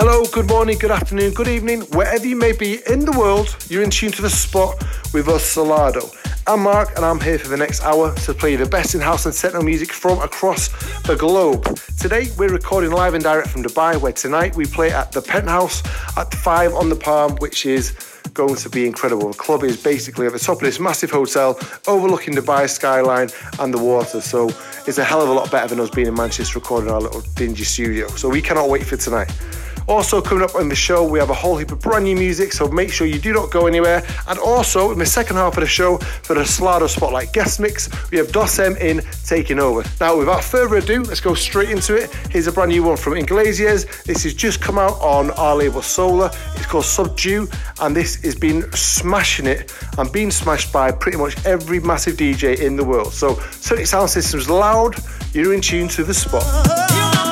Hello, good morning, good afternoon, good evening, wherever you may be in the world, you're in tune to the spot with us, Solardo. I'm Mark, and I'm here for the next hour to play the best in house and techno music from across the globe. Today, we're recording live and direct from Dubai, where tonight we play at the Penthouse at 5 on the Palm, which is going to be incredible. The club is basically at the top of this massive hotel overlooking Dubai skyline and the water. So it's a hell of a lot better than us being in Manchester recording our little dingy studio. So we cannot wait for tonight. Also, coming up on the show, we have a whole heap of brand new music, so make sure you do not go anywhere. And also, in the second half of the show, for the Solardo Spotlight guest mix, we have Dosem in taking over. Now, without further ado, let's go straight into it. Here's a brand new one from Inglesias. This has just come out on our label Sola. It's called Subdue, and this has been smashing it and being smashed by pretty much every massive DJ in the world. So, Sonic Sound System's loud, you're in tune to the spot.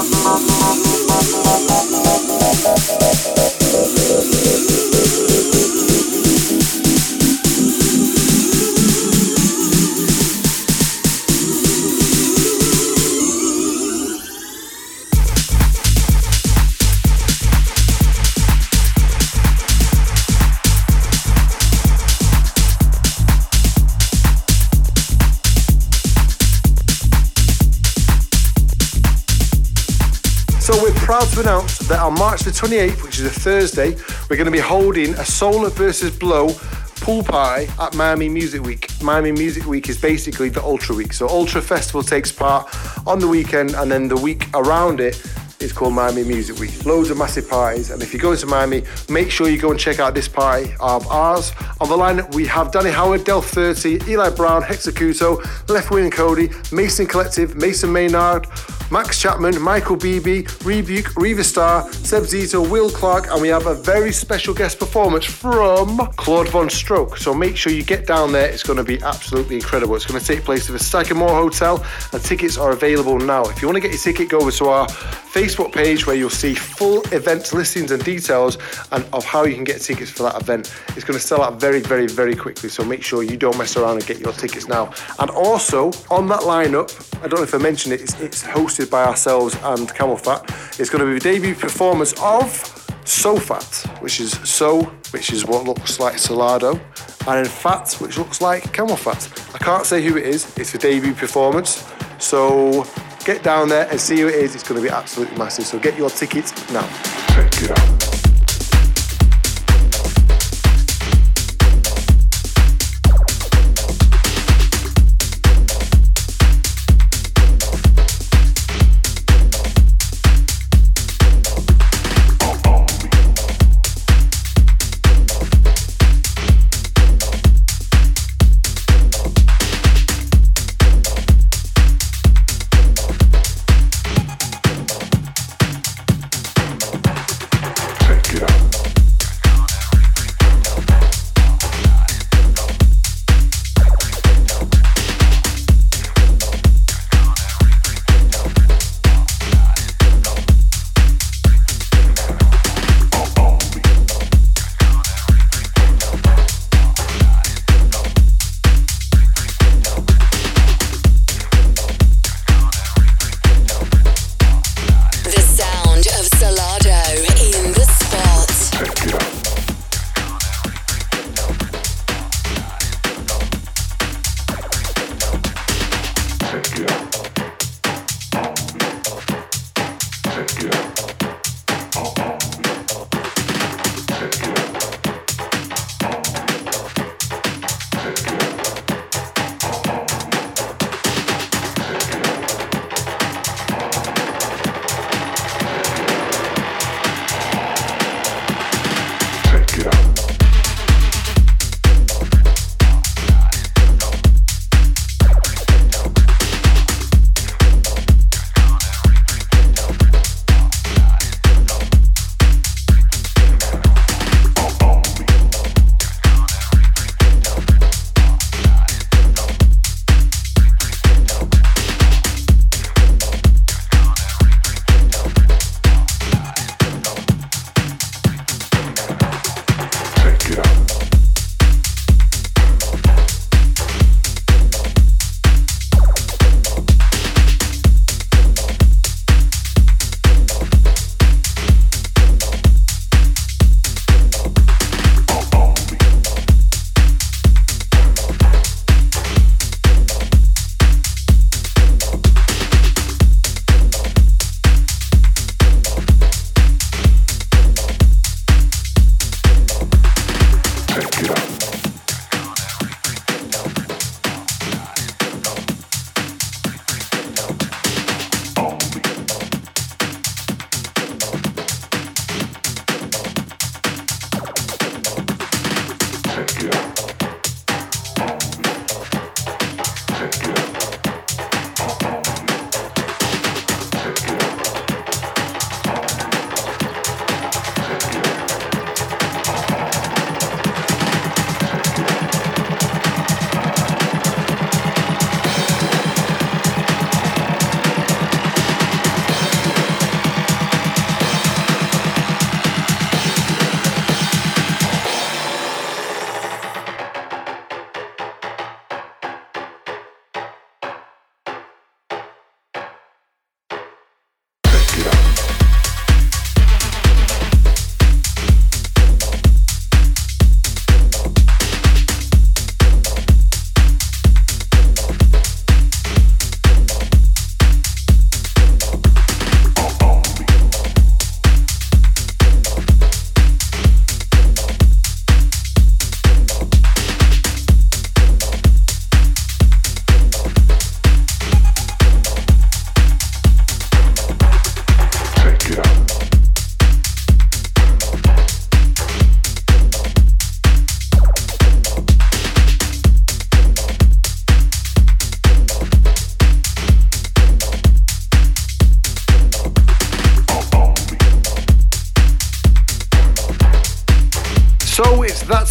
To March the 28th, which is a Thursday, we're going to be holding a Sola versus Blow pool party at Miami Music Week. Miami Music Week is basically the Ultra Week. So Ultra Festival takes part on the weekend and then the week around it is called Miami Music Week. Loads of massive parties, and if you go to Miami, make sure you go and check out this party of ours. On the line, we have Danny Howard, Del 30, Eli Brown, Hexacuto, Left Wing Kody, Mason Collective, Mason Maynard, Max Chapman, Michael Bibi, Rebuke, Riva Starr, Seb Zito, Will Clark, and we have a very special guest performance from Claude VonStroke. So make sure you get down there. It's going to be absolutely incredible. It's going to take place at the Sycamore Hotel, and tickets are available now. If you want to get your ticket, go over to our Facebook page where you'll see full event listings and details and of how you can get tickets for that event. It's going to sell out very, very, very quickly. So make sure you don't mess around and get your tickets now. And also on that lineup, I don't know if I mentioned it, it's, it's hosted hosted by ourselves and CamelPhat. It's going to be the debut performance of so fat, which is So, which is what looks like Solardo, and in Fat, which looks like CamelPhat. I can't say who it is, it's a debut performance. So get down there and see who it is. It's going to be absolutely massive. So get your tickets now. Check it out.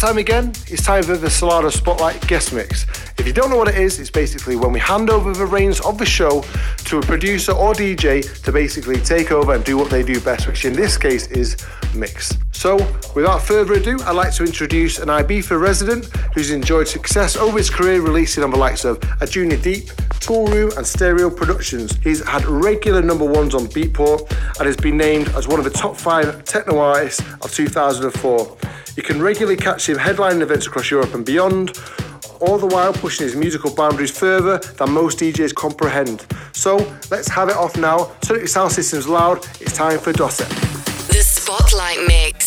Time again, it's time for the Solardo Spotlight guest mix. If you don't know what it is, it's basically when we hand over the reins of the show to a producer or DJ to basically take over and do what they do best, which in this case is mix. So, without further ado, I'd like to introduce an Ibiza resident who's enjoyed success over his career releasing on the likes of Anjunadeep, Toolroom, and Stereo Productions. He's had regular number ones on Beatport and has been named as one of the top five techno artists of 2004. You can regularly catch him headlining events across Europe and beyond, all the while pushing his musical boundaries further than most DJs comprehend. So let's have it off now. Turn your sound systems loud. It's time for Dosem. The Spotlight Mix.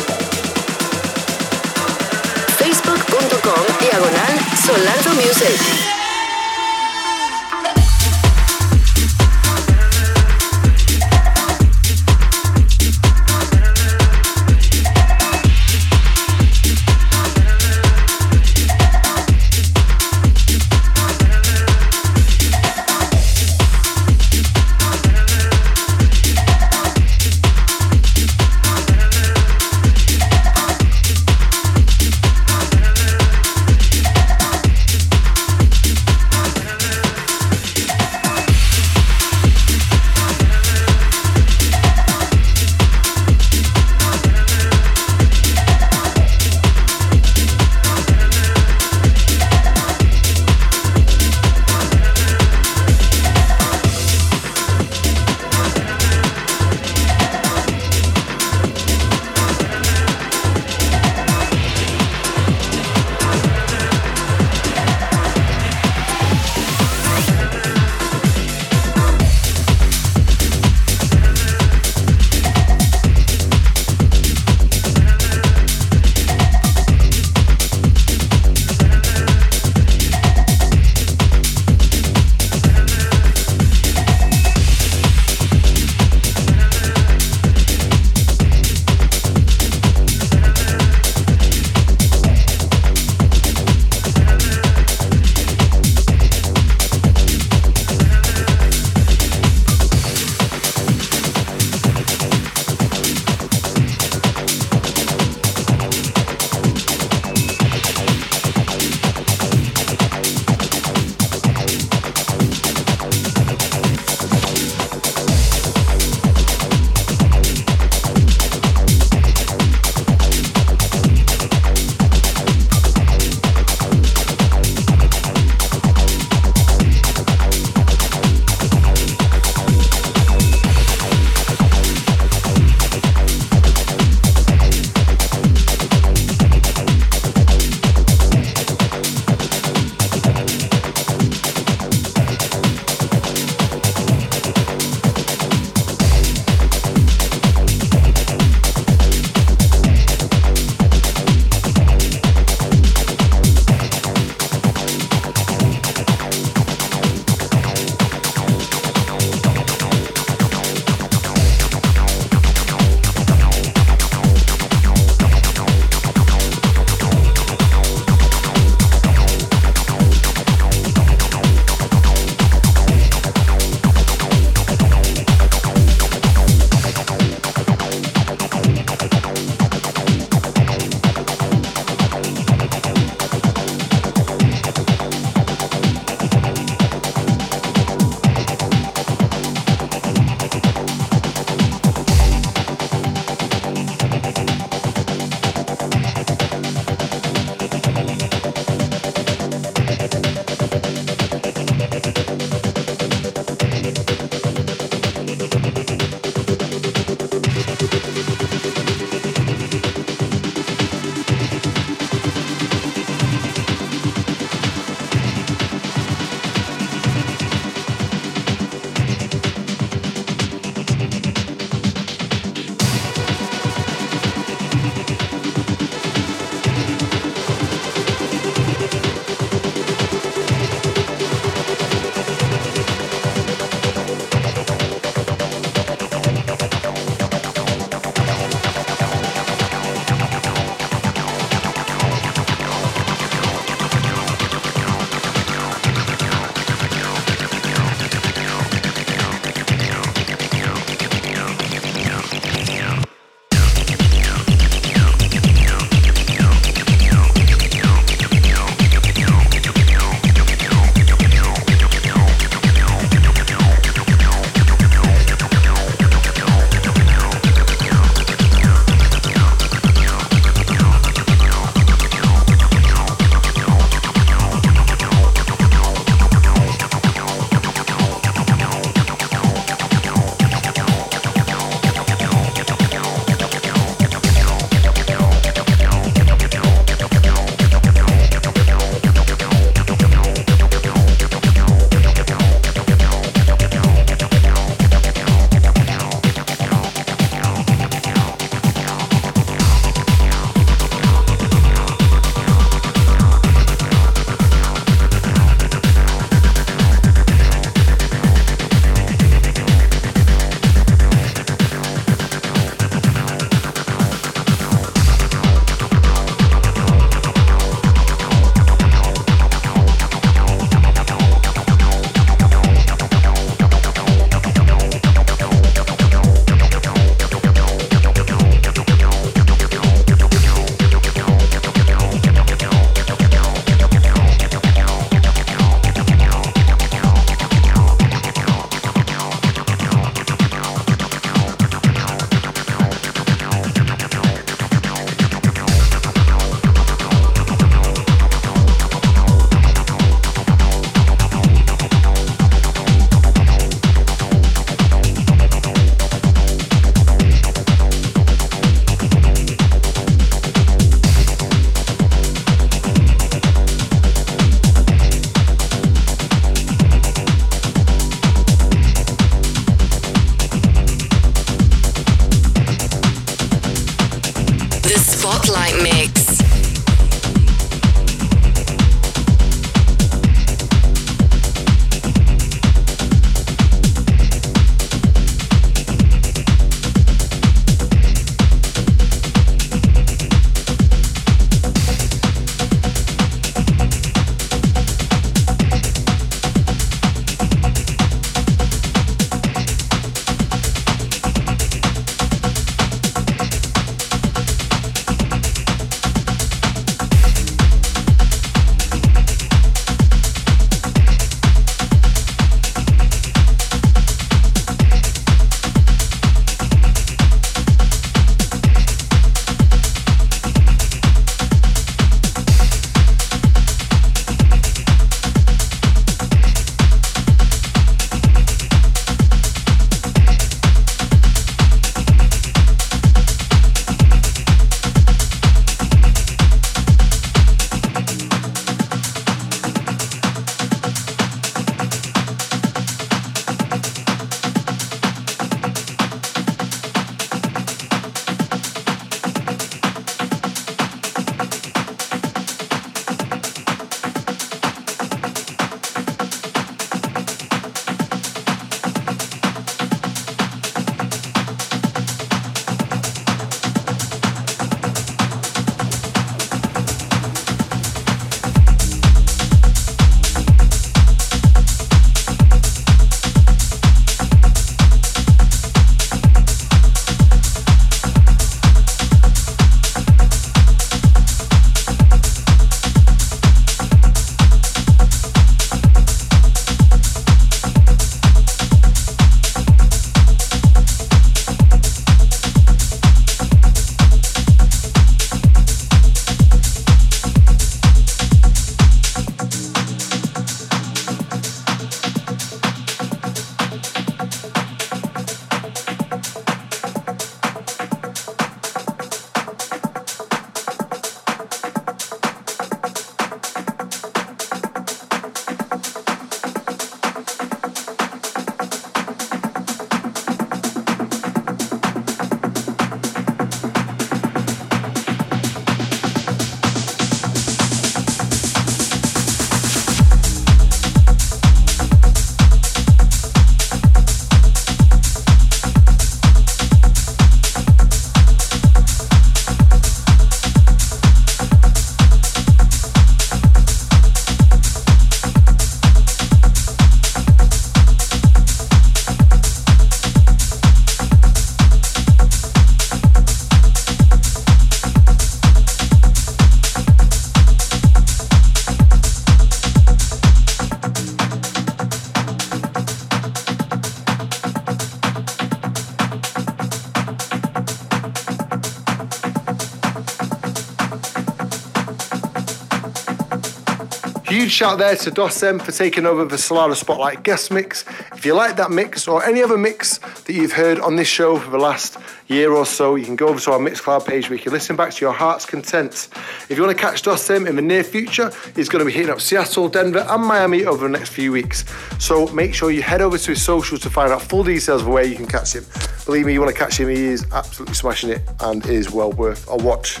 shout there to Dosem for taking over the Solardo Spotlight guest mix. If you like that mix or any other mix that you've heard on this show for the last year or so, you can go over to our Mixcloud page where you can listen back to your heart's content. If you want to catch Dosem in the near future, he's going to be hitting up Seattle, Denver, and Miami over the next few weeks. So make sure you head over to his socials to find out full details of where you can catch him. Believe me, you want to catch him, he is absolutely smashing it and is well worth a watch.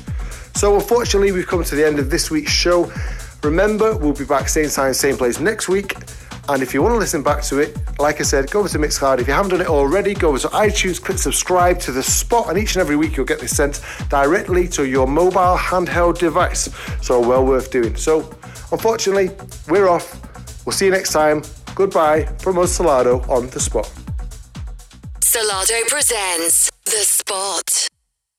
So, unfortunately, we've come to the end of this week's show. Remember, we'll be back same time, same place next week. And if you want to listen back to it, like I said, go over to Mixcloud. If you haven't done it already, go over to iTunes, click subscribe to the spot, and each and every week you'll get this sent directly to your mobile handheld device. So well worth doing. So, unfortunately, we're off. We'll see you next time. Goodbye from us, Solardo, on the spot. Solardo presents The Spot.